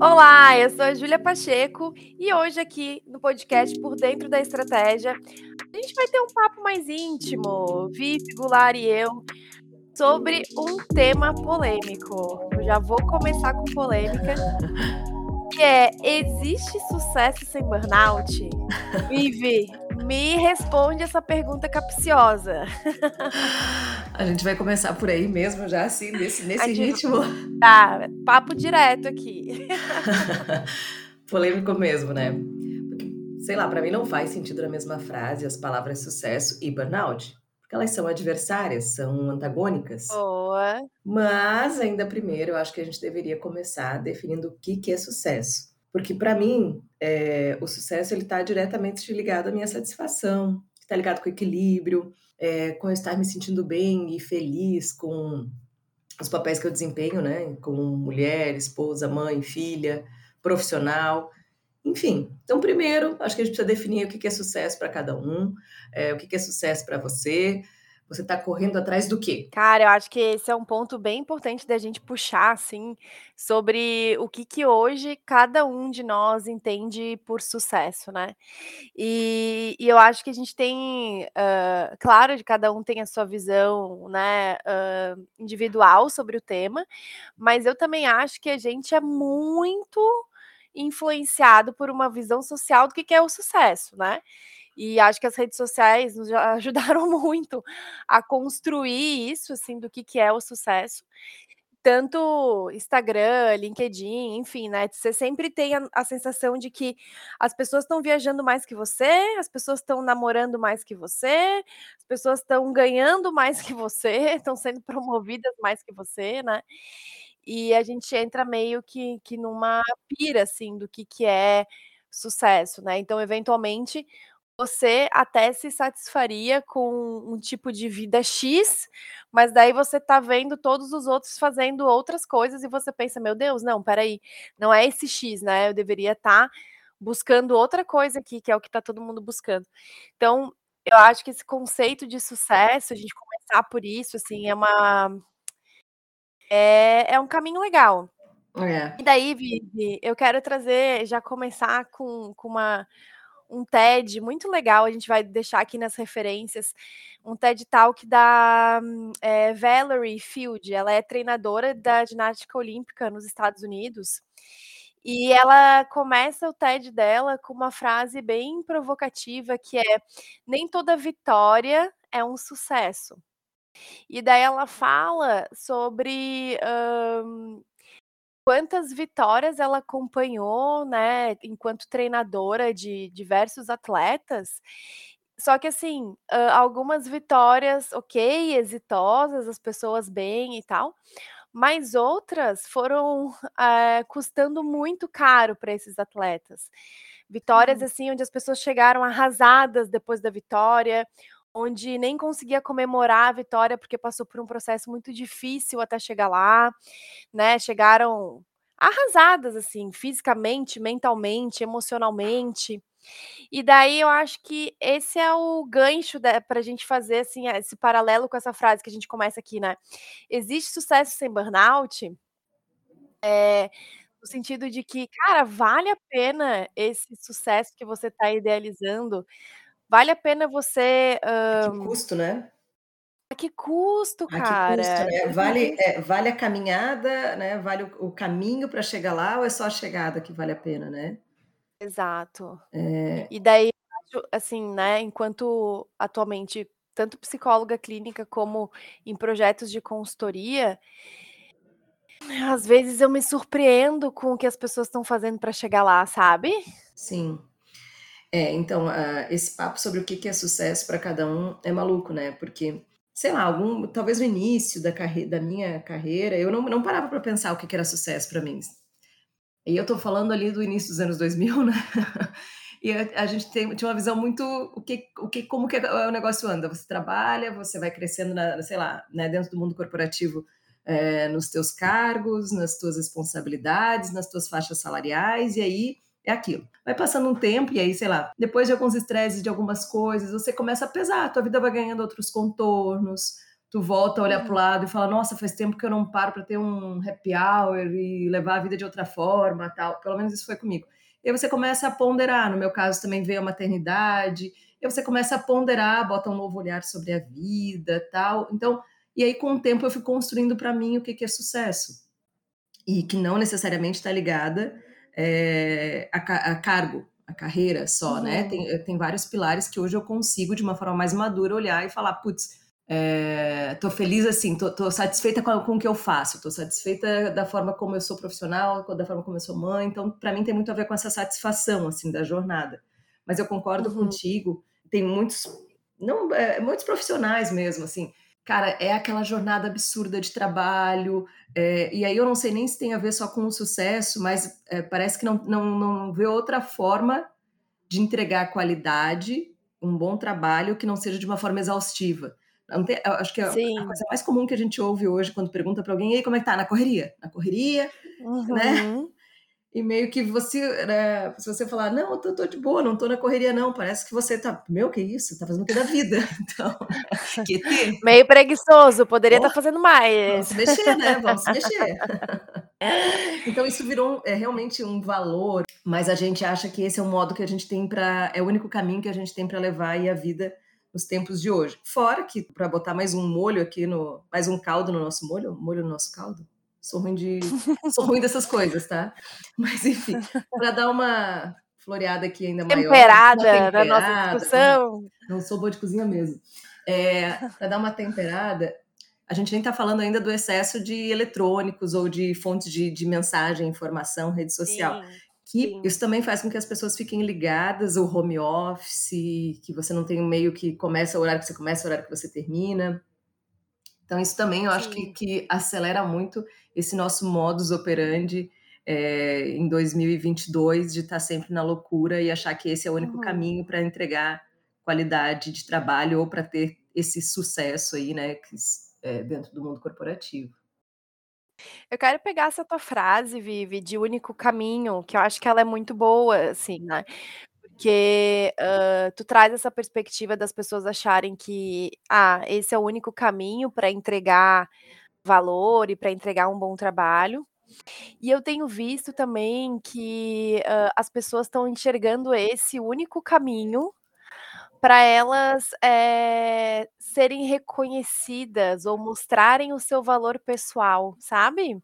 Olá, eu sou a Júlia Pacheco e hoje aqui no podcast Por Dentro da Estratégia, a gente vai ter um papo mais íntimo, Vi, Goulart e eu, sobre um tema polêmico. Eu já vou começar com polêmica, que é, existe sucesso sem burnout? Vivi, me responde essa pergunta capciosa. A gente vai começar por aí mesmo, já assim, nesse, nesse ritmo. Tá, papo direto aqui. Polêmico mesmo, né? Porque, sei lá, para mim não faz sentido na mesma frase as palavras sucesso e burnout. Porque elas são adversárias, são antagônicas. Boa. Mas, ainda primeiro, eu acho que a gente deveria começar definindo o que, que é sucesso. Porque, para mim, é, o sucesso ele está diretamente ligado à minha satisfação, está ligado com o equilíbrio, é, com eu estar me sentindo bem e feliz com os papéis que eu desempenho, né? Como mulher, esposa, mãe, filha, profissional, enfim. Então, primeiro, acho que a gente precisa definir o que é sucesso para cada um, é, o que é sucesso para você, você está correndo atrás do quê? Cara, eu acho que esse é um ponto bem importante da gente puxar, assim, sobre o que que hoje cada um de nós entende por sucesso, né? E, e eu acho que a gente tem, uh, claro, de cada um tem a sua visão, né, uh, individual sobre o tema, mas eu também acho que a gente é muito influenciado por uma visão social do que, que é o sucesso, né? E acho que as redes sociais nos ajudaram muito a construir isso, assim, do que, que é o sucesso. Tanto Instagram, LinkedIn, enfim, né? Você sempre tem a, a sensação de que as pessoas estão viajando mais que você, as pessoas estão namorando mais que você, as pessoas estão ganhando mais que você, estão sendo promovidas mais que você, né? E a gente entra meio que, que numa pira, assim, do que, que é sucesso, né? Então, eventualmente, você até se satisfaria com um tipo de vida X, mas daí você tá vendo todos os outros fazendo outras coisas e você pensa: "Meu Deus, não, espera aí, não é esse X, né, eu deveria estar tá buscando outra coisa aqui, que é o que tá todo mundo buscando". Então, eu acho que esse conceito de sucesso, a gente começar por isso, assim, é uma é é um caminho legal. É. E daí, Vivi, eu quero trazer já começar com com uma um TED muito legal, a gente vai deixar aqui nas referências, um TED Talk da é, Valerie Field, ela é treinadora da ginástica olímpica nos Estados Unidos, e ela começa o TED dela com uma frase bem provocativa, que é, nem toda vitória é um sucesso. E daí ela fala sobre quantas vitórias ela acompanhou, né, enquanto treinadora de diversos atletas. Só que assim, algumas vitórias, ok, exitosas, as pessoas bem e tal, mas outras foram é, custando muito caro para esses atletas. Vitórias uhum. assim, onde as pessoas chegaram arrasadas depois da vitória, onde nem conseguia comemorar a vitória porque passou por um processo muito difícil até chegar lá, né? Chegaram arrasadas assim, fisicamente, mentalmente, emocionalmente. E daí eu acho que esse é o gancho para a gente fazer assim esse paralelo com essa frase que a gente começa aqui, né? Existe sucesso sem burnout? É, no sentido de que, cara, vale a pena esse sucesso que você está idealizando Vale a pena você, A que custo, né? A que custo, A que custo, cara? né? Vale, é, vale a caminhada, né? Vale o, o caminho para chegar lá ou é só a chegada que vale a pena, né? Exato. É... E daí, assim, né? Enquanto atualmente, tanto psicóloga clínica como em projetos de consultoria, às vezes eu me surpreendo com o que as pessoas estão fazendo para chegar lá, sabe? Sim. É, então, uh, esse papo sobre o que é sucesso para cada um é maluco, né? Porque, sei lá, algum, talvez no início da, carre da minha carreira, eu não, não parava para pensar o que, que era sucesso para mim. E eu tô falando ali do início dos anos 2000, né? e a, a gente tem, tinha uma visão muito o que, o que, como que o negócio anda. Você trabalha, você vai crescendo, na, sei lá, né, dentro do mundo corporativo, é, nos teus cargos, nas tuas responsabilidades, nas tuas faixas salariais, e aí é aquilo. Vai passando um tempo e aí, sei lá, depois de alguns estresses de algumas coisas, você começa a pesar, a tua vida vai ganhando outros contornos, tu volta a olhar uhum. para o lado e fala, nossa, faz tempo que eu não paro para ter um happy hour e levar a vida de outra forma, tal. Pelo menos isso foi comigo. E aí você começa a ponderar, no meu caso também veio a maternidade, e você começa a ponderar, bota um novo olhar sobre a vida, tal. Então, e aí com o tempo eu fui construindo para mim o que, que é sucesso. E que não necessariamente está ligada é, a, a, cargo, a carreira só, né? uhum. né? Tem, tem vários pilares que hoje eu consigo, de uma forma mais madura, olhar e falar, putz, é, tô feliz assim, tô, tô satisfeita com, com, o que eu faço, tô satisfeita da forma como eu sou profissional, da forma como eu sou mãe, então para mim tem muito a ver com essa satisfação assim da jornada. Mas eu concordo uhum. contigo, tem muitos, não, é, muitos profissionais mesmo assim, cara, é aquela jornada absurda de trabalho, é, e aí eu não sei nem se tem a ver só com o sucesso, mas é, parece que não, não, não vê outra forma de entregar qualidade, um bom trabalho que não seja de uma forma exaustiva. Tem, acho que a, a, coisa mais comum que a gente ouve hoje quando pergunta para alguém, e aí, como é que tá? Na correria? Na correria, né? uhum. né? E meio que você, né, se você falar, não, eu tô, tô, de boa, não tô na correria, não, parece que você tá, meu, que isso? Tá fazendo o que da vida? Então, que ter. Meio preguiçoso, poderia estar tá fazendo mais. Vamos se mexer, né? Vamos se mexer. então, isso virou é, realmente um valor, mas a gente acha que esse é o modo que a gente tem para, é o único caminho que a gente tem para levar aí a vida nos tempos de hoje. Fora que, para botar mais um molho aqui no. mais um caldo no nosso molho, molho no nosso caldo. Sou ruim de. sou ruim dessas coisas, tá? Mas enfim, para dar uma floreada aqui ainda maior. Temperada na nossa discussão. Não, não sou boa de cozinha mesmo. É, para dar uma temperada, a gente nem está falando ainda do excesso de eletrônicos ou de fontes de, de mensagem, informação, rede social. Sim que Sim. isso também faz com que as pessoas fiquem ligadas ao home office, que você não tem um meio que começa o horário que você começa, o horário que você termina. Então, isso também eu acho que, que, acelera muito esse nosso modus operandi é, em 2022 de estar sempre na loucura e achar que esse é o único uhum. caminho para entregar qualidade de trabalho ou para ter esse sucesso aí, né, que, é, dentro do mundo corporativo. Eu quero pegar essa tua frase, Vivi, de único caminho, que eu acho que ela é muito boa, assim, né? Porque uh, tu traz essa perspectiva das pessoas acharem que ah, esse é o único caminho para entregar valor e para entregar um bom trabalho. E eu tenho visto também que uh, as pessoas estão enxergando esse único caminho para elas é, serem reconhecidas ou mostrarem o seu valor pessoal, sabe?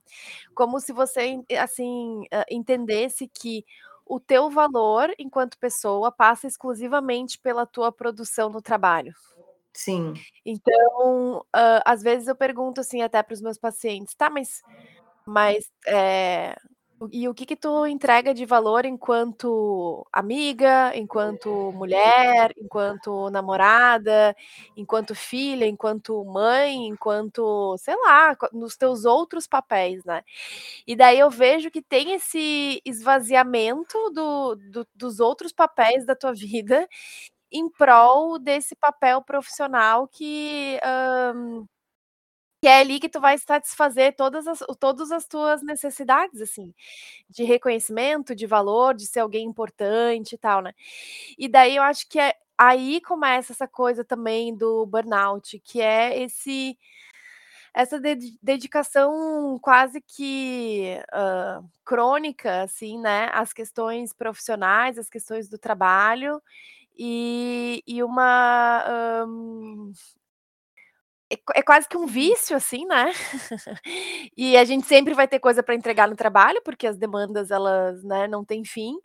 Como se você assim entendesse que o teu valor enquanto pessoa passa exclusivamente pela tua produção no trabalho. Sim. Então, uh, às vezes eu pergunto assim até para os meus pacientes, tá, mas, mas é, e o que que tu entrega de valor enquanto amiga, enquanto mulher, enquanto namorada, enquanto filha, enquanto mãe, enquanto, sei lá, nos teus outros papéis, né? E daí eu vejo que tem esse esvaziamento do, do dos outros papéis da tua vida em prol desse papel profissional que que é ali que tu vai satisfazer todas as todas as tuas necessidades, assim, de reconhecimento, de valor, de ser alguém importante e tal, né. E daí eu acho que é aí começa essa coisa também do burnout, que é esse essa dedicação quase que, hã, crônica, assim, né, às questões profissionais, às questões do trabalho, e e uma, hã é, é quase que um vício, assim, né? e a gente sempre vai ter coisa para entregar no trabalho, porque as demandas elas, né, não têm fim.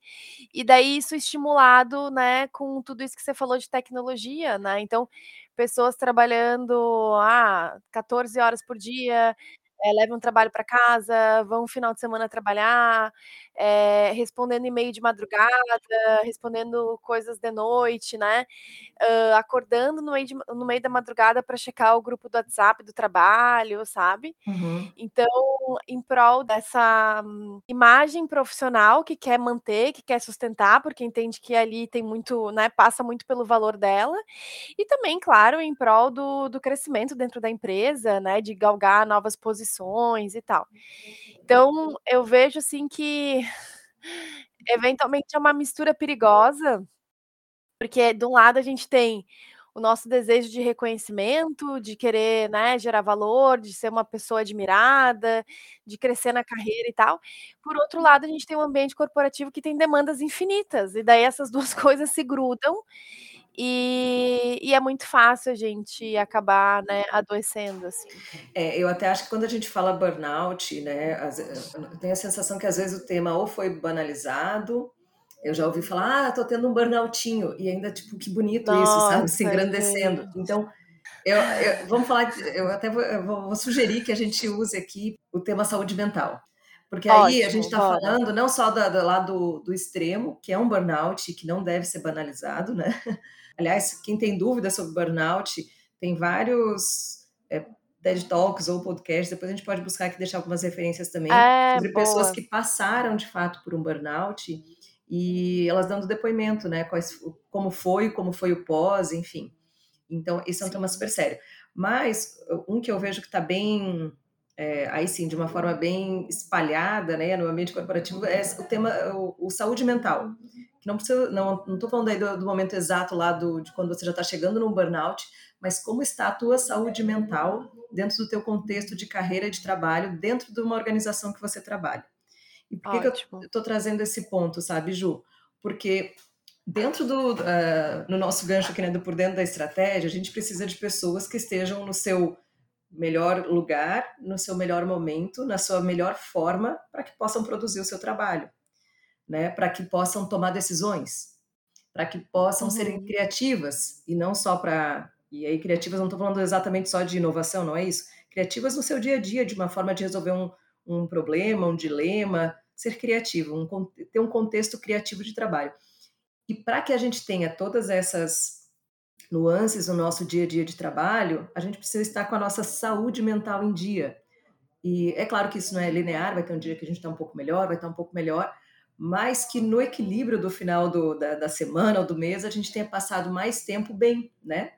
E daí isso estimulado, né, com tudo isso que você falou de tecnologia, né? Então, pessoas trabalhando ah, 14 horas por dia, é, levam um trabalho para casa, vão no final de semana trabalhar, é, respondendo e-mail de madrugada, respondendo coisas de noite, né? Uh, acordando no meio, de, no meio da madrugada para checar o grupo do WhatsApp do trabalho, sabe? Uhum. Então, em prol dessa imagem profissional que quer manter, que quer sustentar, porque entende que ali tem muito, né? Passa muito pelo valor dela, e também, claro, em prol do, do crescimento dentro da empresa, né? De galgar novas posições e tal. Então, eu vejo assim que eventualmente é uma mistura perigosa, porque de um lado a gente tem o nosso desejo de reconhecimento, de querer, né, gerar valor, de ser uma pessoa admirada, de crescer na carreira e tal. Por outro lado, a gente tem um ambiente corporativo que tem demandas infinitas, e daí essas 2 coisas se grudam, e e é muito fácil a gente acabar, né, adoecendo, assim. É, eu até acho que quando a gente fala burnout, né, tenho a sensação que às vezes o tema ou foi banalizado, eu já ouvi falar: "Ah, tô tendo um burnoutinho", e ainda, tipo, que bonito isso, sabe, se Nossa, engrandecendo. Então, eu eu vamos falar eu até vou eu vou sugerir que a gente use aqui o tema saúde mental, porque aí a gente Ótimo, tá bora. falando não só da do lado do extremo, que é um burnout, que não deve ser banalizado, né. Aliás, quem tem dúvida sobre burnout, tem vários, eh, TED Talks ou podcasts, depois a gente pode buscar aqui deixar algumas referências também, É, sobre pessoas boa. que passaram de fato por um burnout, e elas dando depoimento, né, quais como foi, como foi o pós, enfim. Então esse é um tema Sim. super sério. Mas, um que eu vejo que tá bem, eh, aí sim, de uma forma bem espalhada, né, no ambiente corporativo, é o tema o o saúde mental, não precisa não não tô falando aí do do momento exato lá do de quando você já tá chegando num burnout, mas como está a tua saúde mental dentro do teu contexto de carreira de trabalho, dentro de uma organização que você trabalha. E por que que eu tô trazendo esse ponto, sabe, Ju? Porque dentro do hã, no nosso gancho aqui, né, do por dentro da estratégia, a gente precisa de pessoas que estejam no seu melhor lugar, no seu melhor momento, na sua melhor forma, pra que possam produzir o seu trabalho, né, pra que possam tomar decisões, pra que possam serem Uhum. criativas, e não só pra e aí criativas não tô falando exatamente só de inovação, não é isso. Criativas no seu dia a dia, de uma forma de resolver um um problema, um dilema, ser criativo, um ter um contexto criativo de trabalho. E pra que a gente tenha todas essas nuances no nosso dia a dia de trabalho, a gente precisa estar com a nossa saúde mental em dia. E é claro que isso não é linear, vai ter um dia que a gente tá um pouco melhor, vai estar um pouco melhor, mas que no equilíbrio do final do da da semana ou do mês, a gente tenha passado mais tempo bem, né.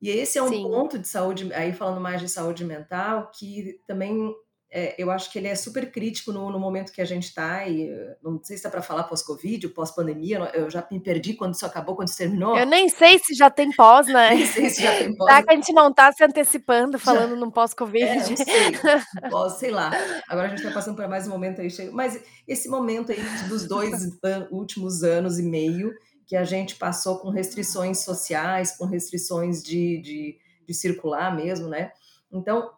E esse é um Sim. ponto de saúde aí falando mais de saúde mental, que também, eh, eu acho que ele é super crítico no no momento que a gente tá e não sei se dá pra falar pós-covid pós-pandemia, eu já me perdi quando isso acabou, quando isso terminou. Eu nem sei se já tem pós, né. Nem sei se já tem pós. Será que a gente não tá se antecipando, Já falando é, não pós-covid? sei, pós sei lá. Agora a gente tá passando por mais um momento aí cheio mas esse momento aí dos 2 an últimos anos e meio, que a gente passou com restrições sociais, com restrições de de de circular mesmo, né. Então,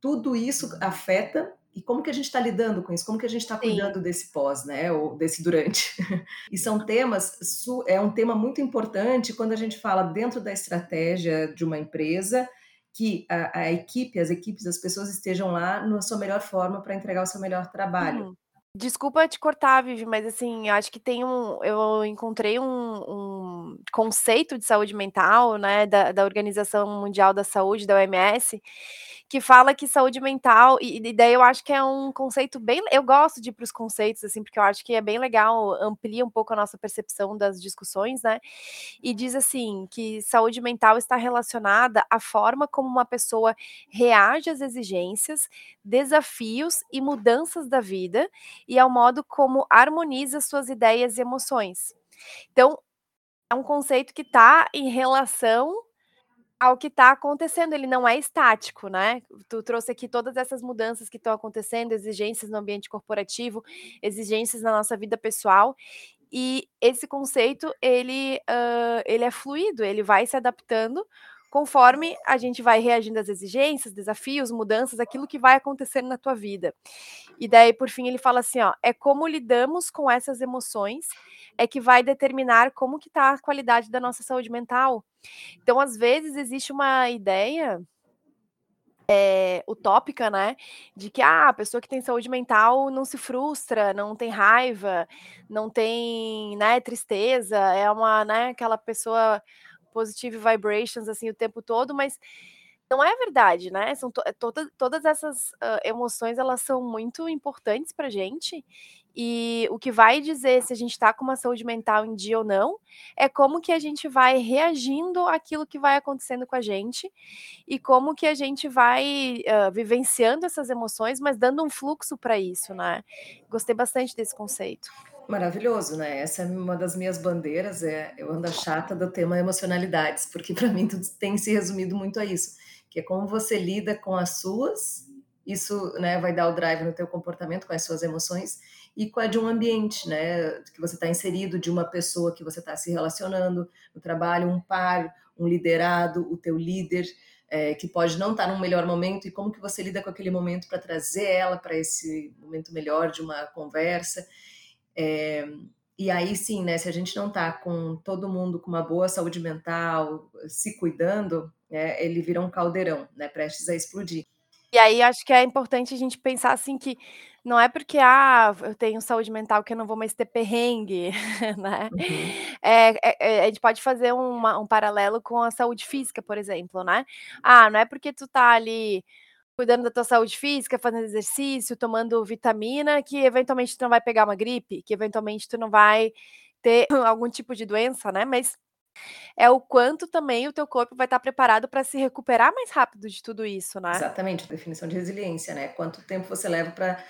tudo isso afeta, e como que a gente tá lidando com isso? Como que a gente tá Sim. cuidando desse pós, né, ou desse durante? E são temas é um tema muito importante quando a gente fala dentro da estratégia de uma empresa, que a a equipe, as equipes, as pessoas estejam lá na sua melhor forma pra entregar o seu melhor trabalho. Uhum. Desculpa te cortar, Vivi, mas assim, eu acho que tem um eu encontrei um um conceito de saúde mental, né, da da Organização Mundial da Saúde, da OMS, que fala que saúde mental e e daí eu acho que é um conceito bem eu gosto de ir para os conceitos, assim, porque eu acho que é bem legal, amplia um pouco a nossa percepção das discussões, né. E diz assim, que saúde mental está relacionada à forma como uma pessoa reage às exigências, desafios e mudanças da vida, e ao modo como harmoniza suas ideias e emoções. Então, é um conceito que tá em relação ao que tá acontecendo, ele não é estático, né. Tu trouxe aqui todas essas mudanças que estão acontecendo, exigências no ambiente corporativo, exigências na nossa vida pessoal, e esse conceito ele, hã, ele é fluido, ele vai se adaptando conforme a gente vai reagindo às exigências, desafios, mudanças, aquilo que vai acontecendo na tua vida. E daí por fim ele fala assim ó: "É como lidamos com essas emoções, é que vai determinar como que tá a qualidade da nossa saúde mental". Então às vezes existe uma ideia eh, utópica, né, de que: "Ah, a pessoa que tem saúde mental não se frustra, não tem raiva, não tem, né, tristeza, é uma, né, aquela pessoa positive vibrations, assim, o tempo todo", mas não é verdade, né, são to toda todas essas, hã, emoções elas são muito importantes pra gente, e o que vai dizer se a gente tá com uma saúde mental em dia ou não, é como que a gente vai reagindo àquilo que vai acontecendo com a gente, e como que a gente vai, hã, vivenciando essas emoções, mas dando um fluxo pra isso, né. Gostei bastante desse conceito. Maravilhoso, né, essa é uma das minhas bandeiras, eh, eu ando chata do tema emocionalidades, porque pra mim tudo tem se resumido muito a isso, que é como você lida com as suas, isso, né, vai dar o drive no teu comportamento, com as suas emoções, e com a de um ambiente, né, que você tá inserido, de uma pessoa que você tá se relacionando no trabalho, um par, um liderado, o teu líder, eh, que pode não estar num melhor momento e como que você lida com aquele momento pra trazer ela pra esse momento melhor de uma conversa. Eh, e aí sim, né, se a gente não tá com todo mundo com uma boa saúde mental, se cuidando, eh, ele vira um caldeirão, né, prestes a explodir. E aí acho que é importante a gente pensar, assim, que não é porque, ah, eu tenho saúde mental que eu não vou mais ter perrengue, né. Uhum. Eh eh, a gente pode fazer uma um paralelo com a saúde física, por exemplo, né. Ah, não é porque tu tá ali cuidando da tua saúde física, fazendo exercício, tomando vitamina, que eventualmente tu não vai pegar uma gripe, que eventualmente tu não vai ter algum tipo de doença, né, mas é o quanto também o teu corpo vai estar preparado pra se recuperar mais rápido de tudo isso, né. Exatamente, definição de resiliência, né, quanto tempo você leva pra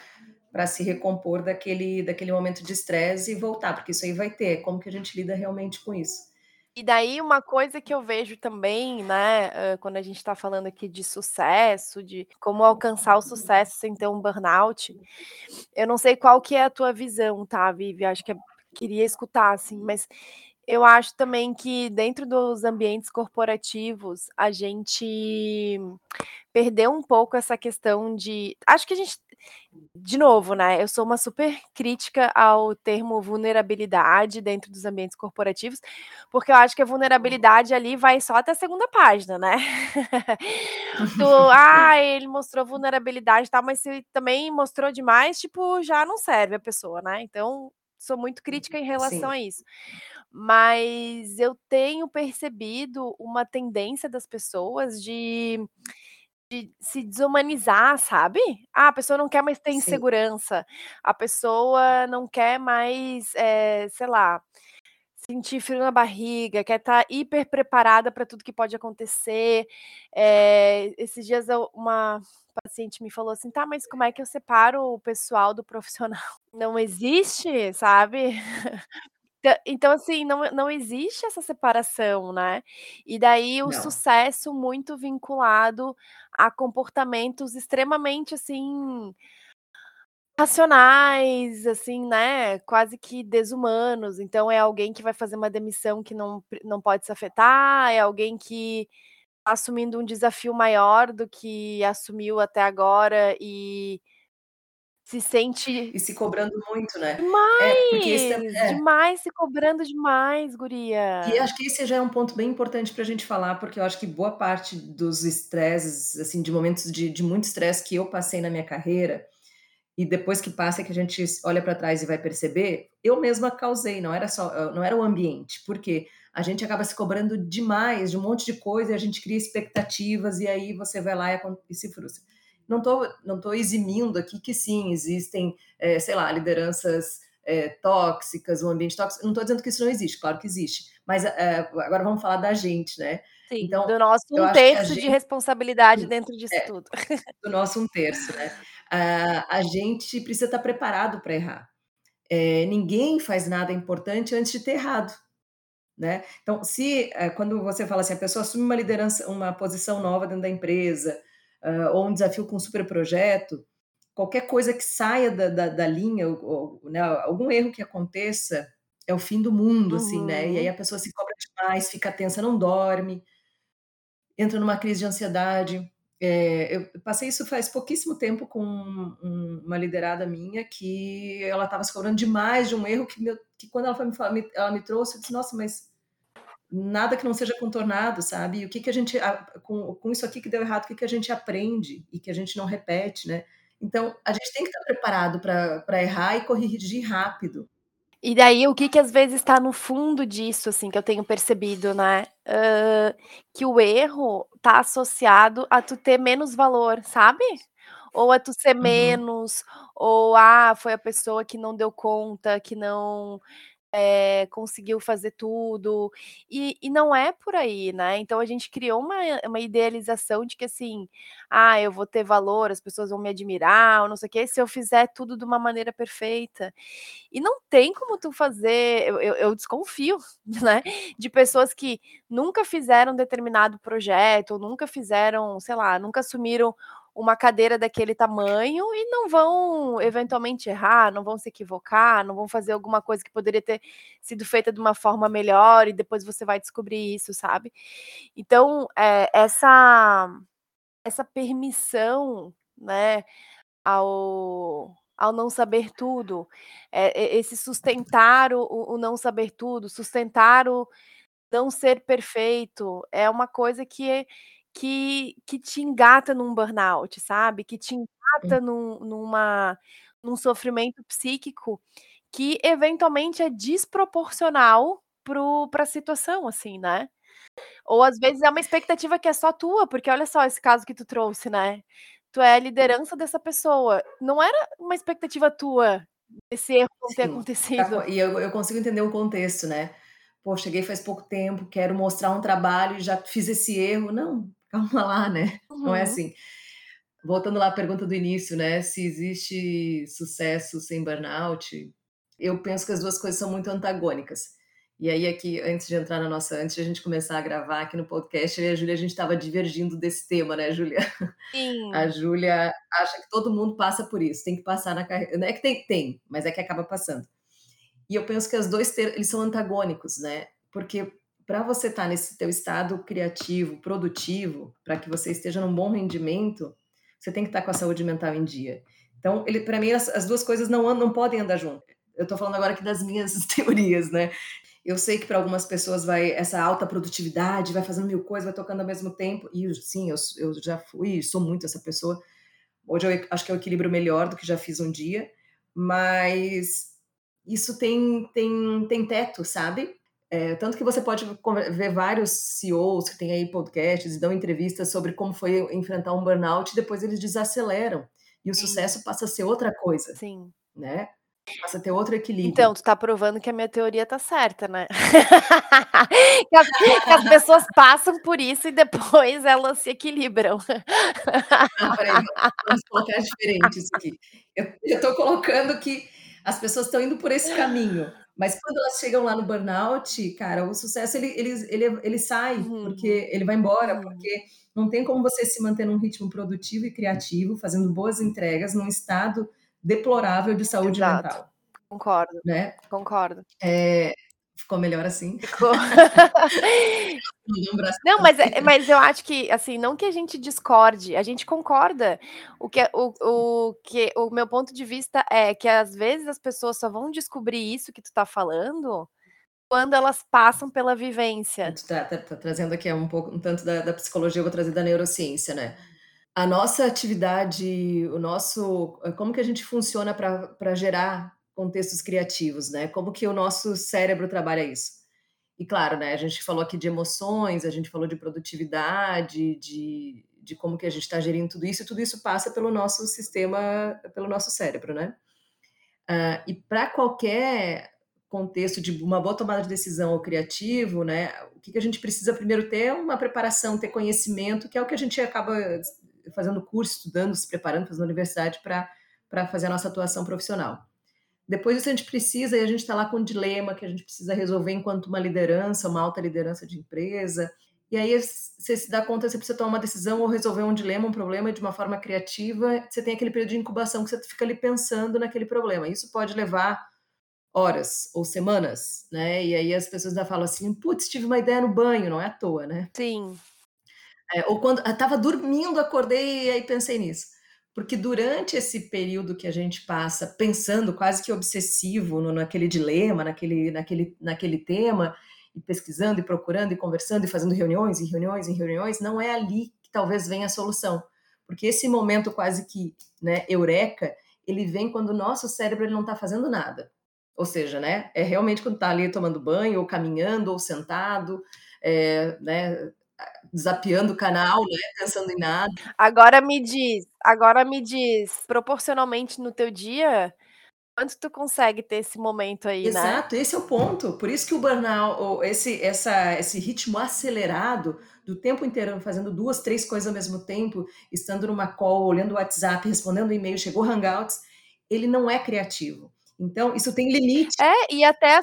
pra se recompor daquele daquele momento de estresse e voltar, porque isso aí vai ter, como que a gente lida realmente com isso. E daí uma coisa que eu vejo também, né, quando a gente tá falando aqui de sucesso, de como alcançar o sucesso sem ter um burnout, eu não sei qual que é a tua visão, tá, Vivi, acho que é queria escutar, assim, mas eu acho também que dentro dos ambientes corporativos, a gente perdeu um pouco essa questão de acho que a gente de novo, né, eu sou uma super crítica ao termo vulnerabilidade dentro dos ambientes corporativos, porque eu acho que a vulnerabilidade ali vai só até a segunda página, né. Tu "Ah, ele mostrou vulnerabilidade e tal", mas se também mostrou demais, tipo, já não serve a pessoa, né, então sou muito crítica em relação Sim. a isso. Mas eu tenho percebido uma tendência das pessoas de de se desumanizar, sabe. Ah, a pessoa não quer mais ter Sim. insegurança, a pessoa não quer mais, eh, sei lá, sentir frio na barriga, quer estar hiper preparada pra tudo que pode acontecer. Eh, esses dias eu uma paciente me falou assim: "Tá, mas como é que eu separo o pessoal do profissional?". Não existe, sabe. Entã então, assim, não não existe essa separação, né. E daí o Não. sucesso muito vinculado a comportamentos extremamente, assim racionais, assim, né, quase que desumanos, então é alguém que vai fazer uma demissão que não não pode se afetar, é alguém que tá assumindo um desafio maior do que assumiu até agora e se sente E se cobrando muito, né. É, porque esse tam demais, é. demais, se cobrando demais, E guria. acho que esse já é um ponto bem importante pra gente falar, porque eu acho que boa parte dos estresses, assim, de momentos de de muito estresse que eu passei na minha carreira, e depois que passa que a gente olha pra trás e vai perceber, eu mesma causei, não era só hã, não era o ambiente, por quê? A gente acaba se cobrando demais de um monte de coisa e a gente cria expectativas e aí você vai lá e e se frustra. Não tô não tô eximindo aqui que sim, existem, eh, sei lá, lideranças, eh, tóxicas, um ambiente tóxico, não tô dizendo que isso não existe, claro que existe, mas, eh, agora vamos falar da gente, né. Sim, Então, do nosso um a terço de gen responsabilidade dentro disso é, tudo. do nosso 1/3, né. Ah, a gente precisa estar preparado pra errar. Eh, ninguém faz nada importante antes de ter errado, né. Então se, quando você fala assim, a pessoa assume uma liderança uma posição nova dentro da empresa, hã, ou um desafio com um super projeto, qualquer coisa que saia da da da linha ou ou, né, algum erro que aconteça, é o fim do mundo, assim, né, e aí Uhum. a pessoa se cobra demais, fica tensa, não dorme entra numa crise de ansiedade. Eh, eu passei isso faz pouquíssimo tempo com um uma liderada minha que ela estava se cobrando demais de um erro que meu que quando ela foi me ela me trouxe, eu disse: "Nossa, mas nada que não seja contornado", sabe. E o que que a gente com com isso aqui que deu errado, o que que a gente aprende e que a gente não repete, né. Então, a gente tem que estar preparado pra errar e corrigir rápido. E daí o que que às vezes tá no fundo disso, assim, que eu tenho percebido, né, hã, que o erro tá associado a tu ter menos valor, sabe. Ou a tu ser Uhum. menos, ou, ah, foi a pessoa que não deu conta, que não eh, conseguiu fazer tudo, e e não é por aí, né. Então a gente criou uma uma idealização de que assim: "Ah, eu vou ter valor, as pessoas vão me admirar ou não sei o quê, se eu fizer tudo de uma maneira perfeita". E não tem como tu fazer eu eu eu desconfio, né, de pessoas que nunca fizeram determinado projeto ou nunca fizeram, sei lá, nunca assumiram uma cadeira daquele tamanho e não vão eventualmente errar, não vão se equivocar, não vão fazer alguma coisa que poderia ter sido feita de uma forma melhor e depois você vai descobrir isso, sabe. Então, eh, essa essa permissão, né, ao ao não saber tudo, e esse sustentar o o não saber tudo, sustentar o não ser perfeito, é uma coisa que que que te engata num burnout, sabe, que te engata num numa num sofrimento psíquico que eventualmente é desproporcional para a situação, assim, né. Ou às vezes é uma expectativa que é só tua, porque olha só esse caso que tu trouxe, né, tu é a liderança dessa pessoa, não era uma expectativa tua, esse erro não ter Sim, tá co acontecido. e eu eu consigo entender o contexto, né. "Pô, cheguei faz pouco tempo, quero mostrar um trabalho e já fiz esse erro", não, calma lá, né, não é Uhum. assim. Voltando lá à pergunta do início, né, se existe sucesso sem burnout, eu penso que as 2 coisas são muito antagônicas. E aí aqui, antes de entrar na nossa antes de a gente começar a gravar aqui no podcast, eu e a Júlia, a gente estava divergindo desse tema, né, Júlia. A Sim. Júlia acha que todo mundo passa por isso, tem que passar na carre não é que tem tem, mas é que acaba passando. E eu penso que as 2 ter eles são antagônicos, né, porque pra você estar nesse teu estado criativo, produtivo, pra que você esteja num bom rendimento, você tem que estar com a saúde mental em dia. Então ele pra mim as as 2 coisas não não podem andar junto. Eu tô falando agora aqui das minhas teorias, né. Eu sei que pra algumas pessoas vai essa alta produtividade, vai fazendo 1000 coisas, vai tocando ao mesmo tempo, e sim, eu eu já fui sou muito essa pessoa. Hoje eu acho que é o equilíbrio melhor do que já fiz um dia, mas isso tem tem tem teto, sabe. Eh, tanto que você pode ver vários CEOs que têm aí podcasts e dão entrevistas sobre como foi enfrentar um burnout, depois eles desaceleram, e o Sim. sucesso passa a ser outra coisa, Sim. né, passa a ter outro Então, equilíbrio. tu tá provando que a minha teoria tá certa, né. Que as que as pessoas passam por isso e depois elas se equilibram. Não, espera aí, vamos colocar diferente isso aqui. Eu eu tô colocando que as pessoas estão indo por esse caminho, mas quando elas chegam lá no burnout, cara, o sucesso ele eles ele ele sai, Uhum, porque ele vai embora, uhum. porque não tem como você se manter num ritmo produtivo e criativo, fazendo boas entregas, num estado deplorável de saúde Exato, mental, concordo, né. concordo. Eh, ficou melhor assim? Ficou. Não, mas é mas eu acho que, assim, não que a gente discorde, a gente concorda. O que é o o que o meu ponto de vista é que às vezes as pessoas só vão descobrir isso que tu tá falando, quando elas passam pela vivência. Tu tá tá tá trazendo aqui um pouco um tanto da da psicologia, eu vou trazer da neurociência, né. A nossa atividade, o nosso como que a gente funciona pra gerar contextos criativos, né, como que o nosso cérebro trabalha isso. E claro, né, a gente falou aqui de emoções, a gente falou de produtividade, de de como que a gente tá gerindo tudo isso, e tudo isso passa pelo nosso sistema pelo nosso cérebro, né. Hã, e pra qualquer contexto de uma boa tomada de decisão ou criativo, né, o que que a gente precisa primeiro ter é uma preparação, ter conhecimento, que é o que a gente acaba fazendo curso, estudando, se preparando, fazendo universidade pra fazer a nossa atuação profissional. Depois disso a gente precisa e a gente tá lá com um dilema que a gente precisa resolver enquanto uma liderança, uma alta liderança de empresa, e aí você se dá conta, você precisa tomar uma decisão ou resolver um dilema, um problema de uma forma criativa, você tem aquele período de incubação que você fica ali pensando naquele problema. Isso pode levar horas ou semanas, né, e aí as pessoas ainda falam assim: "Putz, tive uma ideia no banho", não é à toa, né. Sim. É, ou quando ah, estava dormindo, acordei e aí pensei nisso. Porque durante esse período que a gente passa pensando quase que obsessivo no naquele dilema, naquele naquele naquele tema, e pesquisando e procurando e conversando e fazendo reuniões e reuniões e reuniões, não é ali que talvez venha a solução. Porque esse momento quase que, né, eureka, ele vem quando o nosso cérebro ele não tá fazendo nada. Ou seja, né, é realmente quando tá ali tomando banho ou caminhando ou sentado, eh, né, zapeando o canal, né, pensando em nada. Agora me diz agora me diz, proporcionalmente no teu dia Quanto tu consegue ter esse momento aí, né? Exato, esse é o ponto. Por isso que o burnout ou esse essa esse ritmo acelerado do tempo inteiro fazendo 2, 3 coisas ao mesmo tempo, estando numa call, olhando o WhatsApp, respondendo e-mail, chegou Hangouts, ele não é criativo. Então isso tem limite. É, e até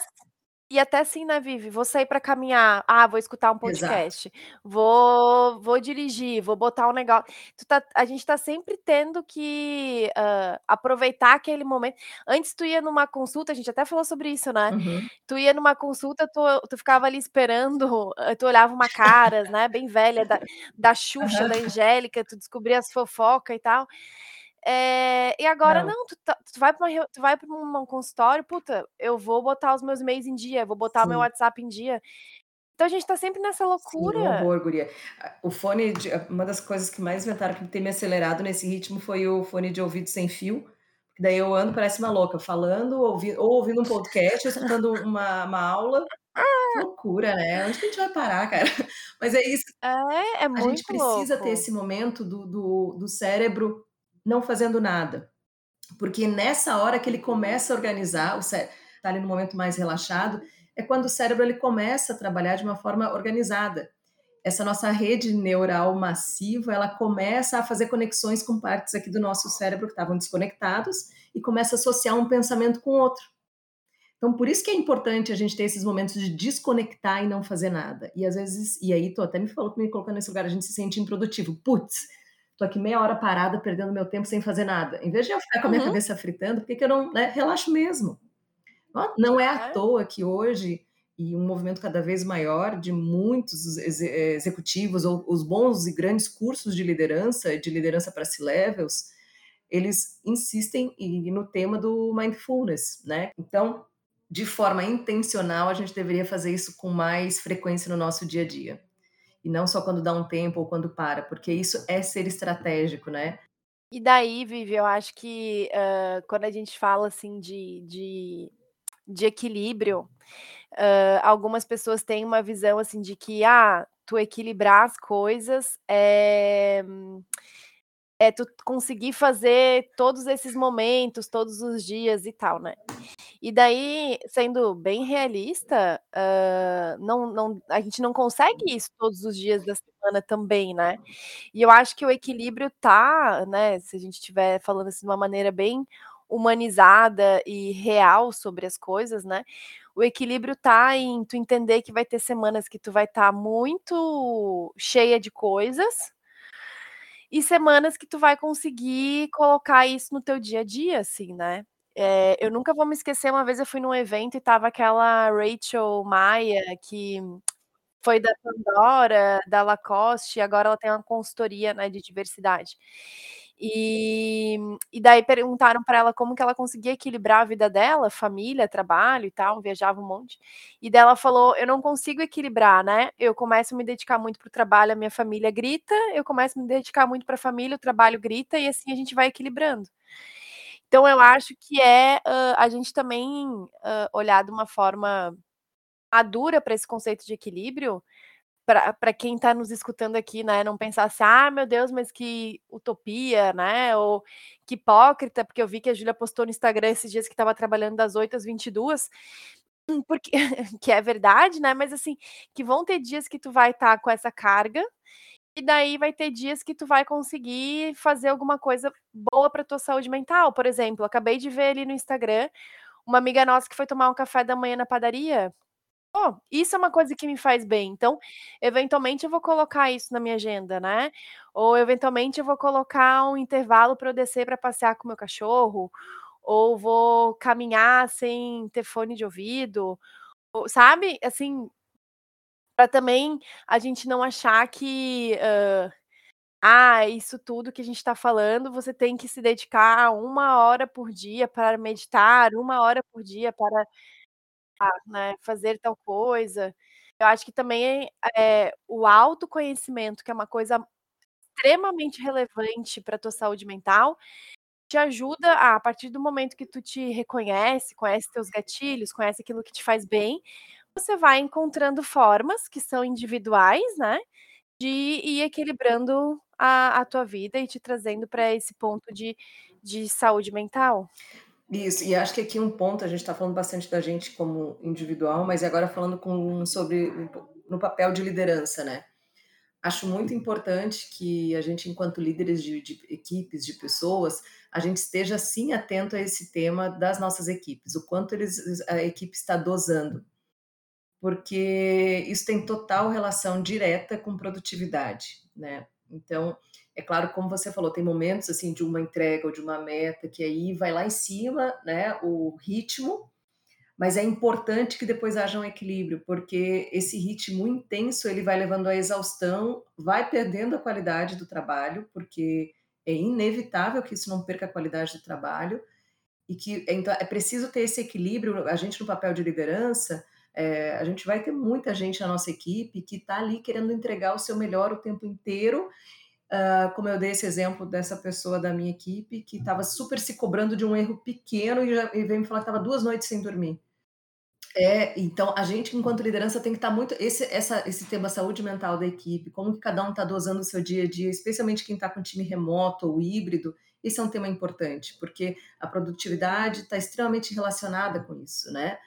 e até assim, né, Vivi, vou sair para caminhar, ah, vou escutar um Exato. podcast, vou vou dirigir, vou botar um negócio tu tá a gente tá sempre tendo que, hã, aproveitar aquele momento. Antes tu ia numa consulta, a gente até falou sobre isso, né, Uhum. tu ia numa consulta, tu tu ficava ali esperando, tu olhava uma caras, né, bem velha da da Xuxa, Aham. da Angélica, tu descobria as fofoca e tal. Eh, e agora Não. não, tu tá tu vai para uma tu vai para um consultório, puta, eu vou botar os meus e-mails em dia, vou botar o meu Sim. WhatsApp em dia. Então a gente tá sempre nessa Sim, loucura. horror, guria. A o fone de uma das coisas que mais inventaram que tem me acelerado nesse ritmo foi o fone de ouvido sem fio, daí eu ando parece uma louca, falando, ouvi ou ouvindo um podcast ou escutando uma uma aula. Que loucura, né, onde que a gente vai parar, cara? Mas é isso, É, é a gente muito precisa ter louco. esse momento do do do cérebro não fazendo nada, porque nessa hora que ele começa a organizar, o cé tá ali no momento mais relaxado, é quando o cérebro ele começa a trabalhar de uma forma organizada. Essa nossa rede neural massiva, ela começa a fazer conexões com partes aqui do nosso cérebro que estavam desconectados e começa a associar um pensamento com outro. Então por isso que é importante a gente ter esses momentos de desconectar e não fazer nada. E às vezes e aí tu até me falou me colocando nesse lugar, a gente se sente improdutivo. "Puts, tô aqui meia hora parada perdendo meu tempo sem fazer nada". Em vez de eu ficar com a minha Uhum. cabeça fritando, por que que eu não, né, relaxo mesmo. Não é à É. toa que hoje, e um movimento cada vez maior de muitos exe executivos ou os bons e grandes cursos de liderança, de liderança para C-levels, eles insistem no tema do mindfulness, né. Então, de forma intencional, a gente deveria fazer isso com mais frequência no nosso dia a dia. E não só quando dá um tempo ou quando para, porque isso é ser estratégico, né. E daí, Vivi, eu acho que, hã, quando a gente fala, assim, de de de equilíbrio, hã, algumas pessoas têm uma visão, assim, de que, ah, tu equilibrar as coisas, eh, é tu conseguir fazer todos esses momentos, todos os dias e tal, né. E daí, sendo bem realista, hã, não não a gente não consegue isso todos os dias da semana também, né. E eu acho que o equilíbrio tá, né, se a gente estiver falando, assim, de uma maneira bem humanizada e real sobre as coisas, né, o equilíbrio tá em tu entender que vai ter semanas que tu vai estar muito cheia de coisas e semanas que tu vai conseguir colocar isso no teu dia a dia, assim, né. Eh, eu nunca vou me esquecer, uma vez eu fui num evento e estava aquela Rachel Maia, que foi da Pandora, da Lacoste, e agora ela tem uma consultoria, né, de diversidade. E e daí perguntaram pra ela como que ela conseguia equilibrar a vida dela, família, trabalho e tal, viajava um monte. E daí ela falou: "Eu não consigo equilibrar, né, eu começo a me dedicar muito para o trabalho, a minha família grita, eu começo a me dedicar muito pra família, o trabalho grita e assim a gente vai equilibrando". Então eu acho que é, hã, a gente também, hã, olhar de uma forma madura pra esse conceito de equilíbrio, pra quem tá nos escutando aqui, né, não pensar assim: "Ah, meu Deus, mas que utopia, né, ou que hipócrita", porque eu vi que a Júlia postou no Instagram esses dias que estava trabalhando das 8 às 22, porque que é verdade, né, mas assim, que vão ter dias que tu vai estar com essa carga, e daí vai ter dias que tu vai conseguir fazer alguma coisa boa pra tua saúde mental. Por exemplo, acabei de ver ali no Instagram, uma amiga nossa que foi tomar um café da manhã na padaria. Pô, isso é uma coisa que me faz bem, então, eventualmente eu vou colocar isso na minha agenda, né. Ou eventualmente eu vou colocar um intervalo pra eu descer pra passear com meu cachorro, ou vou caminhar sem ter fone de ouvido, ou sabe, assim pra também a gente não achar que, hã, ah, isso tudo que a gente tá falando, você tem que se dedicar 1 hora por dia para meditar, 1 hora por dia para, né, fazer tal coisa. Eu acho que também, eh, o autoconhecimento, que é uma coisa extremamente relevante pra tua saúde mental, te ajuda a a partir do momento que tu te reconhece, conhece teus gatilhos, conhece aquilo que te faz bem, você vai encontrando formas que são individuais, né, de ir equilibrando a a tua vida e te trazendo pra esse ponto de de saúde mental. Isso, e acho que aqui um ponto, a gente está falando bastante da gente como individual, mas agora falando com, sobre no papel de liderança, né? Acho muito importante que a gente, enquanto líderes de, de equipes, de pessoas, a gente esteja sim atento a esse tema das nossas equipes, o quanto eles, a equipe está dosando, porque isso tem total relação direta com produtividade, né? Então, é claro, como você falou, tem momentos assim de uma entrega ou de uma meta que aí vai lá em cima, né, o ritmo, mas é importante que depois haja um equilíbrio, porque esse ritmo intenso ele vai levando à exaustão, vai perdendo a qualidade do trabalho, porque é inevitável que isso não perca a qualidade do trabalho e que então é preciso ter esse equilíbrio. A gente no papel de liderança, é, a gente vai ter muita gente na nossa equipe que está ali querendo entregar o seu melhor o tempo inteiro Uh, como eu dei esse exemplo dessa pessoa da minha equipe que estava super se cobrando de um erro pequeno e, já, e veio me falar que estava duas noites sem dormir. É, então a gente, enquanto liderança, tem que estar tá muito. Esse, essa, esse tema saúde mental da equipe, como que cada um está dosando o seu dia a dia, especialmente quem está com time remoto ou híbrido, esse é um tema importante, porque a produtividade está extremamente relacionada com isso, né?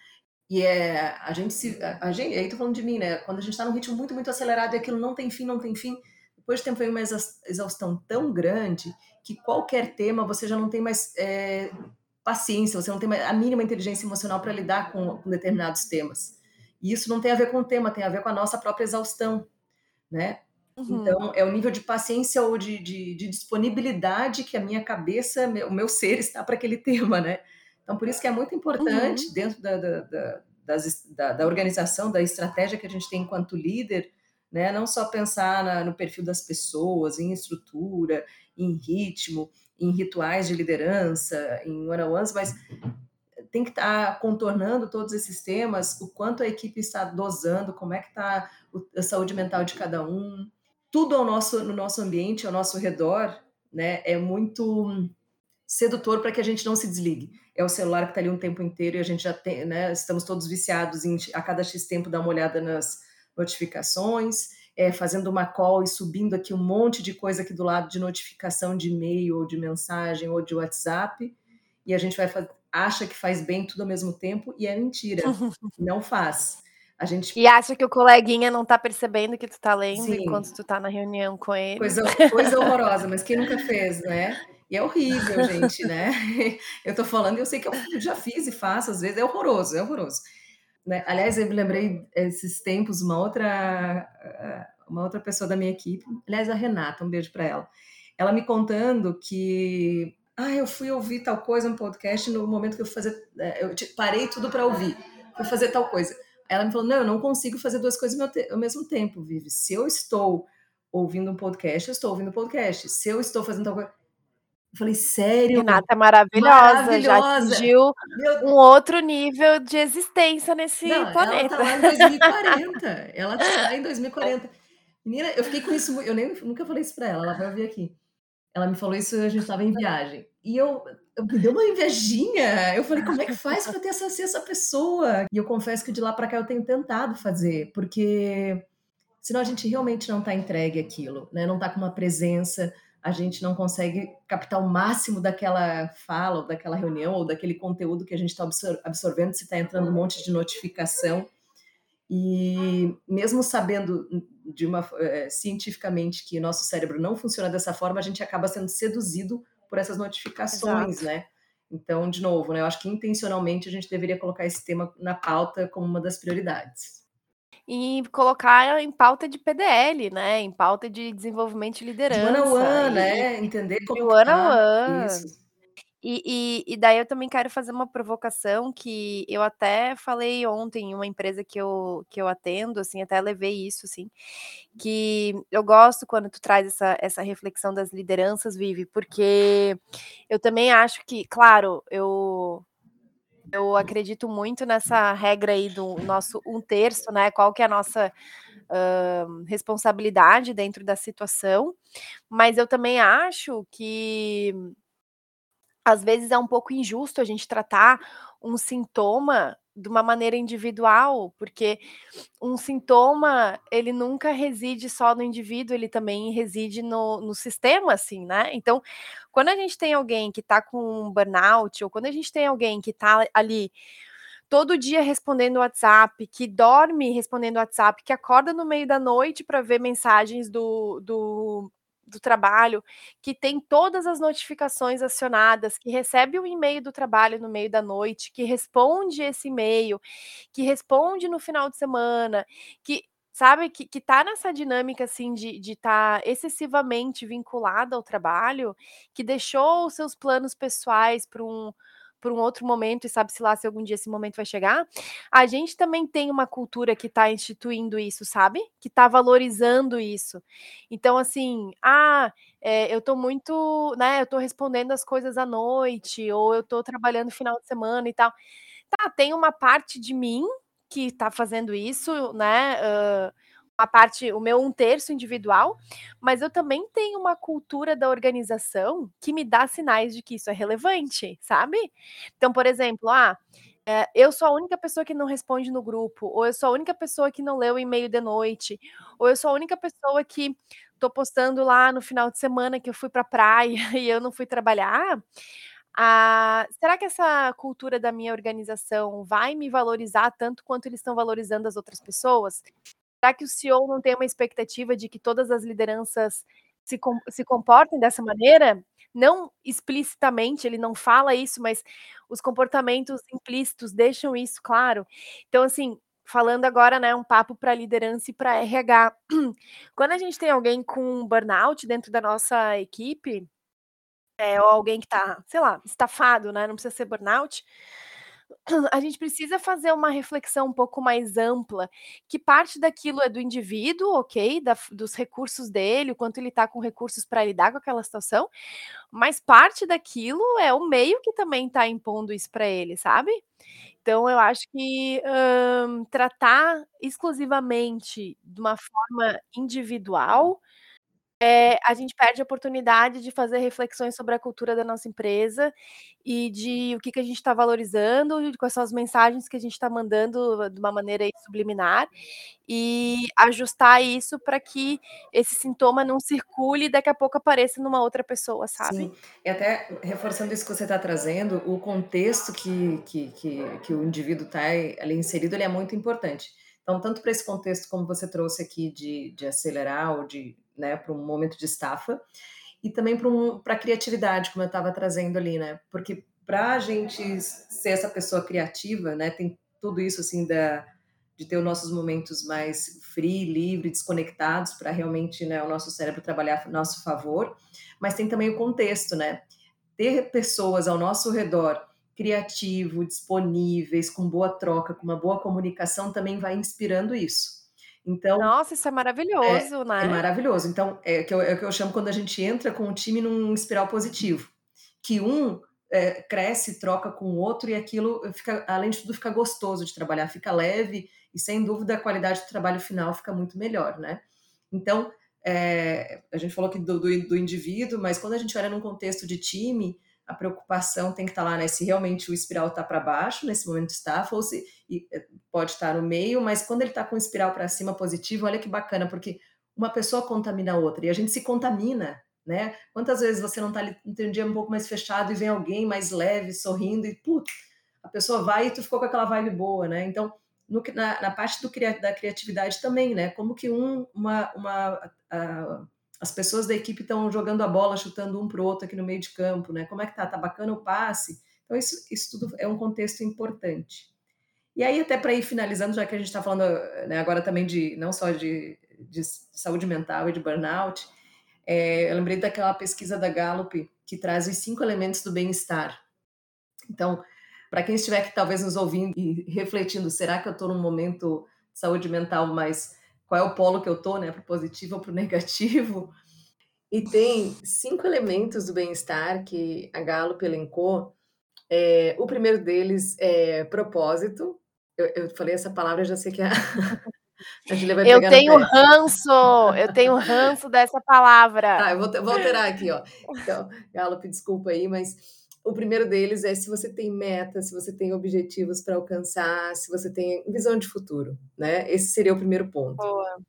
E é, a gente se. A, a gente, aí tô falando de mim, né? Quando a gente está num ritmo muito, muito acelerado e aquilo não tem fim, não tem fim, depois de tempo vem uma exaustão tão grande que qualquer tema você já não tem mais é, paciência, você não tem a mínima inteligência emocional para lidar com, com, determinados temas. E isso não tem a ver com o tema, tem a ver com a nossa própria exaustão, né? Uhum. Então, é o nível de paciência ou de, de, de disponibilidade que a minha cabeça, o meu ser está para aquele tema, né? Então, por isso que é muito importante, uhum. dentro da, da, da, das, da, organização, da estratégia que a gente tem enquanto líder, né? Não só pensar na, no perfil das pessoas, em estrutura, em ritmo, em rituais de liderança, em one-on-ones, mas tem que estar tá contornando todos esses temas, o quanto a equipe está dosando, como é que está a saúde mental de cada um, tudo ao nosso, no nosso ambiente, ao nosso redor, né, é muito sedutor para que a gente não se desligue. É o celular que está ali um tempo inteiro e a gente já tem, né, estamos todos viciados em a cada X tempo dar uma olhada nas, notificações, é, fazendo uma call e subindo aqui um monte de coisa aqui do lado de notificação de e-mail, ou de mensagem, ou de WhatsApp, e a gente vai acha que faz bem tudo ao mesmo tempo, e é mentira, não faz. A gente... E acha que o coleguinha não está percebendo que tu está lendo Sim. enquanto tu está na reunião com ele. Coisa, coisa horrorosa, mas quem nunca fez, né? E é horrível, gente, né? Eu tô falando, eu sei que eu já fiz e faço, às vezes é horroroso, é horroroso. Né? Aliás, eu me lembrei esses tempos, uma outra, eh, uma outra pessoa da minha equipe, aliás, a Renata, um beijo para ela. Ela me contando que ah, eu fui ouvir tal coisa no podcast no momento que eu fazer, eh, eu parei tudo para ouvir, fui fazer tal coisa. Ela me falou: não, eu não consigo fazer duas coisas ao mesmo tempo, Vivi. Se eu estou ouvindo um podcast, eu estou ouvindo um podcast. Se eu estou fazendo tal coisa, eu falei, sério? Renata é maravilhosa, maravilhosa. já atingiu Meu... um outro nível de existência nesse Não, planeta. Ela tá lá em 2040. ela tá lá em 2040. Menina, eu fiquei com isso, eu nem, nunca falei isso pra ela, ela vai ouvir aqui. Ela me falou isso, a gente estava em viagem. E eu, eu me deu uma invejinha. Eu falei, como é que faz para ter acesso a essa pessoa? E eu confesso que de lá para cá eu tenho tentado fazer, porque senão a gente realmente não está entregue aquilo, né? Não está com uma presença, a gente não consegue captar o máximo daquela fala, ou daquela reunião, ou daquele conteúdo que a gente está absorvendo, se está entrando um monte de notificação. E mesmo sabendo de uma, é, cientificamente que nosso cérebro não funciona dessa forma, a gente acaba sendo seduzido por essas notificações, Exato. né? Então, de novo, né, eu acho que intencionalmente a gente deveria colocar esse tema na pauta como uma das prioridades e colocar em pauta de PDL, né? Em pauta de desenvolvimento de liderança. De one on one, né? Entender como. De one on one. Isso. E, e, e, daí eu também quero fazer uma provocação que eu até falei ontem em uma empresa que eu, que eu atendo, assim, até levei isso, assim, que eu gosto quando tu traz essa, essa reflexão das lideranças, Vive, porque eu também acho que, claro, eu eu acredito muito nessa regra aí do nosso um terço, né? Qual que é a nossa uh, responsabilidade dentro da situação, mas eu também acho que às vezes é um pouco injusto a gente tratar um sintoma de uma maneira individual, porque um sintoma, ele nunca reside só no indivíduo, ele também reside no, no sistema, assim, né? Então, quando a gente tem alguém que tá com um burnout, ou quando a gente tem alguém que tá ali todo dia respondendo WhatsApp, que dorme respondendo WhatsApp, que acorda no meio da noite para ver mensagens do, do do trabalho, que tem todas as notificações acionadas, que recebe um e-mail do trabalho no meio da noite, que responde esse e-mail, que responde no final de semana, que sabe que, que tá nessa dinâmica assim de estar tá excessivamente vinculada ao trabalho, que deixou os seus planos pessoais para um por um outro momento e sabe-se lá se algum dia esse momento vai chegar, a gente também tem uma cultura que está instituindo isso, sabe? Que está valorizando isso. Então, assim, ah, é, eu estou muito, né? Eu estou respondendo as coisas à noite, ou eu estou trabalhando final de semana e tal. Tá, tem uma parte de mim que está fazendo isso, né? Uh, a parte, o meu um terço individual, mas eu também tenho uma cultura da organização que me dá sinais de que isso é relevante, sabe? Então, por exemplo, ah, é, eu sou a única pessoa que não responde no grupo, ou eu sou a única pessoa que não leu o e-mail de noite, ou eu sou a única pessoa que tô postando lá no final de semana que eu fui para praia e eu não fui trabalhar. Ah, será que essa cultura da minha organização vai me valorizar tanto quanto eles estão valorizando as outras pessoas? Será que o CEO não tem uma expectativa de que todas as lideranças se, com, se comportem dessa maneira? Não explicitamente, ele não fala isso, mas os comportamentos implícitos deixam isso claro. Então, assim, falando agora, né, um papo para liderança e para RH. Quando a gente tem alguém com burnout dentro da nossa equipe, é, ou alguém que está, sei lá, estafado, né, não precisa ser burnout, a gente precisa fazer uma reflexão um pouco mais ampla, que parte daquilo é do indivíduo, ok, da, dos recursos dele, o quanto ele está com recursos para lidar com aquela situação, mas parte daquilo é o meio que também está impondo isso para ele, sabe? Então, eu acho que tratar exclusivamente de uma forma individual é, a gente perde a oportunidade de fazer reflexões sobre a cultura da nossa empresa e de o que, que a gente está valorizando, quais são as mensagens que a gente está mandando de uma maneira subliminar e ajustar isso para que esse sintoma não circule e daqui a pouco apareça numa outra pessoa, sabe? Sim, e até reforçando isso que você está trazendo, o contexto que, que, que, que o indivíduo está ali inserido ele é muito importante. Então, tanto para esse contexto como você trouxe aqui de, de acelerar ou de né, para um momento de estafa, e também para um, a criatividade, como eu estava trazendo ali, né? Porque para a gente ser essa pessoa criativa, né, tem tudo isso assim da de ter os nossos momentos mais free, livre, desconectados para realmente né, o nosso cérebro trabalhar a nosso favor, mas tem também o contexto, né? Ter pessoas ao nosso redor criativo, disponíveis, com boa troca, com uma boa comunicação também vai inspirando isso. Então, Nossa, isso é é, maravilhoso, é né? maravilhoso. Então, é o que eu, é que eu chamo quando a gente entra com o time num espiral positivo, que um é, cresce, troca com o outro e aquilo fica, além de tudo, fica gostoso de trabalhar, fica leve e sem dúvida a qualidade do trabalho final fica muito melhor, né? Então, é, a gente falou aqui do, do, do, indivíduo, mas quando a gente olha num contexto de time, a preocupação tem que estar lá, né? Se realmente o espiral está para baixo, nesse momento está, ou se eh, pode estar no meio, mas quando ele está com o espiral para cima positivo, olha que bacana, porque uma pessoa contamina a outra e a gente se contamina, né? Quantas vezes você não está ali um dia um pouco mais fechado e vem alguém mais leve, sorrindo e putz, a pessoa vai e tu ficou com aquela vibe boa, né? Então, no, na, na, parte do, da criatividade também, né? Como que um, uma, uma as pessoas da equipe estão jogando a bola, chutando um para o outro aqui no meio de campo, né? Como é que tá? Tá bacana o passe? Então, isso, isso tudo é um contexto importante. E aí, até para ir finalizando, já que a gente está falando né, agora também de não só de, de saúde mental e de burnout, é, eu lembrei daquela pesquisa da Gallup que traz os cinco elementos do bem-estar. Então, para quem estiver aqui talvez nos ouvindo e refletindo, será que eu estou num momento de saúde mental mais qual é o polo que eu tô, né, para o positivo ou para o negativo. E tem cinco elementos do bem-estar que a Gallup elencou. É, o primeiro deles é propósito. Eu, eu falei essa palavra, já sei que a, a Julia vai eu pegar tenho ranço, eu tenho ranço dessa palavra. Tá, eu vou, vou alterar aqui, ó. Então, Gallup, desculpa aí, mas O primeiro deles é se você tem metas, se você tem objetivos para alcançar, se você tem visão de futuro, né? Esse seria o primeiro ponto. Boa.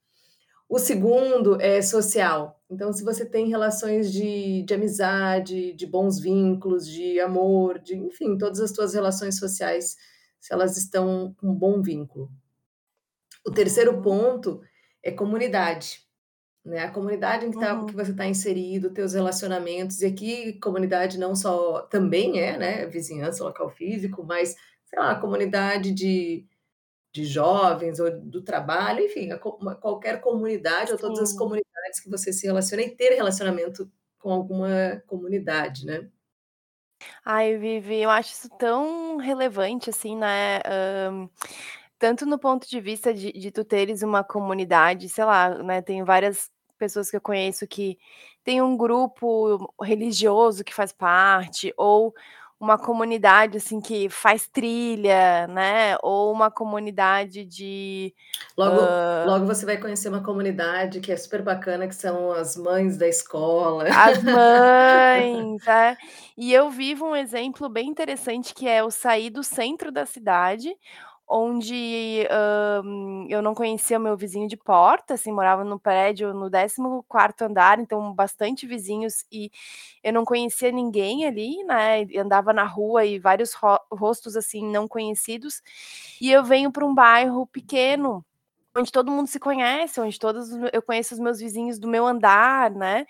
O segundo é social. Então, se você tem relações de, de amizade, de bons vínculos, de amor, de enfim, todas as suas relações sociais, se elas estão com um bom vínculo. O terceiro Uhum. ponto é comunidade né? A comunidade em que, tá, Uhum. que você está inserido, teus relacionamentos, e aqui comunidade não só também é, né? Vizinhança, local físico, mas sei lá, comunidade de, de jovens ou do trabalho, enfim, a, uma, qualquer comunidade Sim. ou todas as comunidades que você se relaciona e ter relacionamento com alguma comunidade, né? Ai, Vivi, eu acho isso tão relevante, assim, né? Um, tanto no ponto de vista de, de tu teres uma comunidade, sei lá, né? Tem várias pessoas que eu conheço que tem um grupo religioso que faz parte, ou uma comunidade assim que faz trilha, né? Ou uma comunidade de logo, uh... logo você vai conhecer uma comunidade que é super bacana, que são as mães da escola. As mães, é. E eu vivo um exemplo bem interessante que é eu sair do centro da cidade, onde hum, eu não conhecia o meu vizinho de porta, assim, morava no prédio no 14 andar, então bastante vizinhos, e eu não conhecia ninguém ali, né? Andava na rua e vários ro rostos assim não conhecidos, e eu venho para um bairro pequeno, onde todo mundo se conhece, onde todos eu conheço os meus vizinhos do meu andar, né?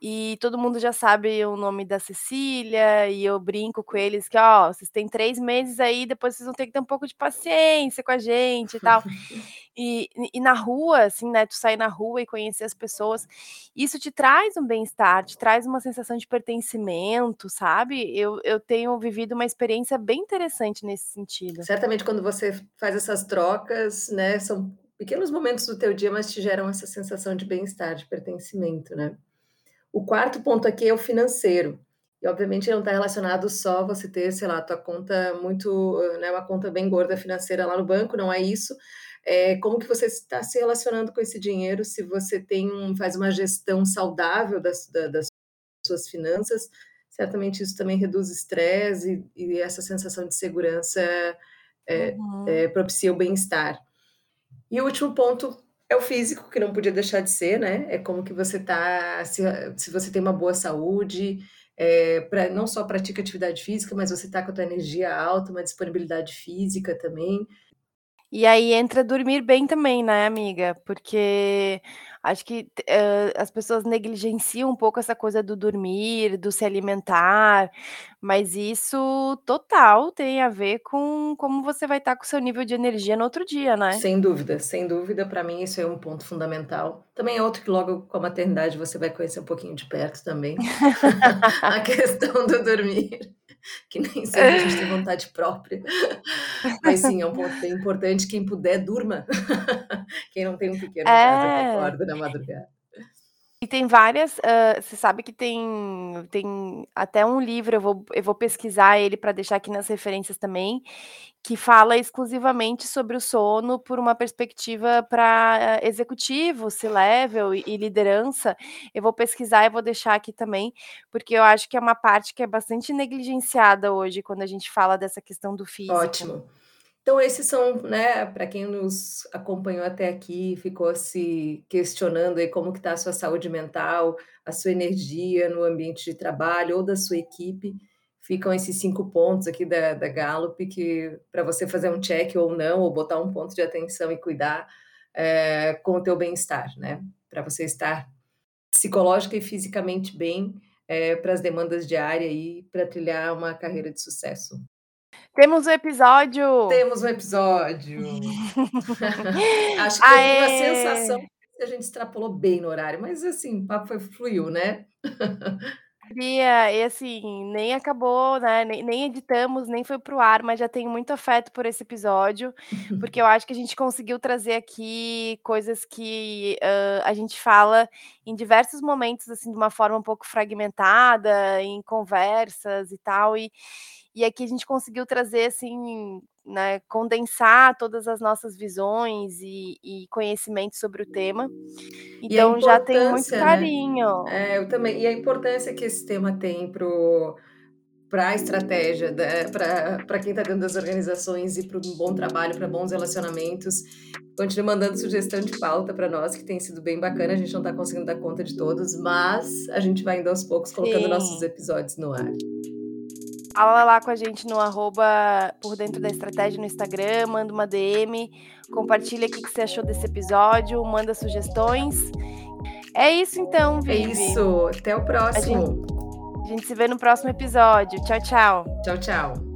E todo mundo já sabe o nome da Cecília, e eu brinco com eles que, ó, vocês têm três meses aí, depois vocês vão ter que ter um pouco de paciência com a gente e tal. E, e na rua, assim, né? Tu sair na rua e conhecer as pessoas, isso te traz um bem-estar, te traz uma sensação de pertencimento, sabe? Eu, eu tenho vivido uma experiência bem interessante nesse sentido. Certamente, quando você faz essas trocas, né, são pequenos momentos do teu dia, mas te geram essa sensação de bem-estar, de pertencimento, né? O quarto ponto aqui é o financeiro. E obviamente não está relacionado só você ter, sei lá, tua conta muito, né, uma conta bem gorda financeira lá no banco, não é isso. É como que você está se relacionando com esse dinheiro, se você tem um, faz uma gestão saudável das, das suas finanças, certamente isso também reduz estresse e, e, essa sensação de segurança é, Uhum. é, propicia o bem-estar. E o último ponto é o físico, que não podia deixar de ser, né? É como que você tá, se, se você tem uma boa saúde, é, pra, não só pratica atividade física, mas você tá com a tua energia alta, uma disponibilidade física também. E aí entra dormir bem também, né, amiga? Porque acho que uh, as pessoas negligenciam um pouco essa coisa do dormir, do se alimentar, mas isso total tem a ver com como você vai estar com o seu nível de energia no outro dia, né? Sem dúvida, sem dúvida, para mim isso é um ponto fundamental. Também é outro que logo com a maternidade você vai conhecer um pouquinho de perto também. a questão do dormir que nem sempre a gente tem vontade própria. Mas sim, é um ponto importante. Quem puder, durma. Quem não tem um pequeno É. acorda na madrugada. E tem várias, hã, você sabe que tem tem até um livro, eu vou eu vou pesquisar ele para deixar aqui nas referências também, que fala exclusivamente sobre o sono por uma perspectiva para executivo, C-level e e liderança. Eu vou pesquisar e vou deixar aqui também, porque eu acho que é uma parte que é bastante negligenciada hoje quando a gente fala dessa questão do físico. Ótimo. Então esses são, né, para quem nos acompanhou até aqui, ficou se questionando aí como que está a sua saúde mental, a sua energia no ambiente de trabalho ou da sua equipe, ficam esses cinco pontos aqui da, da Gallup que para você fazer um check ou não, ou botar um ponto de atenção e cuidar é, com o teu bem-estar, né? Para você estar psicológica e fisicamente bem é, para as demandas diárias e para trilhar uma carreira de sucesso. Temos um episódio! Temos um episódio! Acho que Aê! eu tenho a sensação que a gente extrapolou bem no horário, mas assim, o papo foi, fluiu, né? Bia, e assim, nem acabou, né? Nem, nem editamos, nem foi pro ar, mas já tenho muito afeto por esse episódio, porque eu acho que a gente conseguiu trazer aqui coisas que uh, a gente fala em diversos momentos, assim, de uma forma um pouco fragmentada, em conversas e tal, e, e aqui a gente conseguiu trazer, assim, né, condensar todas as nossas visões e, e conhecimentos sobre o tema. Então já tem muito carinho. Né? É, eu também. E a importância que esse tema tem pro para a estratégia, para quem está dentro das organizações e para um bom trabalho, para bons relacionamentos. Continue mandando sugestão de pauta para nós, que tem sido bem bacana. A gente não está conseguindo dar conta de todos, mas a gente vai indo aos poucos colocando Sim. nossos episódios no ar. Fala lá com a gente no arroba por dentro da estratégia no Instagram, manda uma DM, compartilha o que você achou desse episódio, manda sugestões. É isso então, é Vivi. É isso, até o próximo. A gente, a gente se vê no próximo episódio. Tchau, tchau. Tchau, tchau.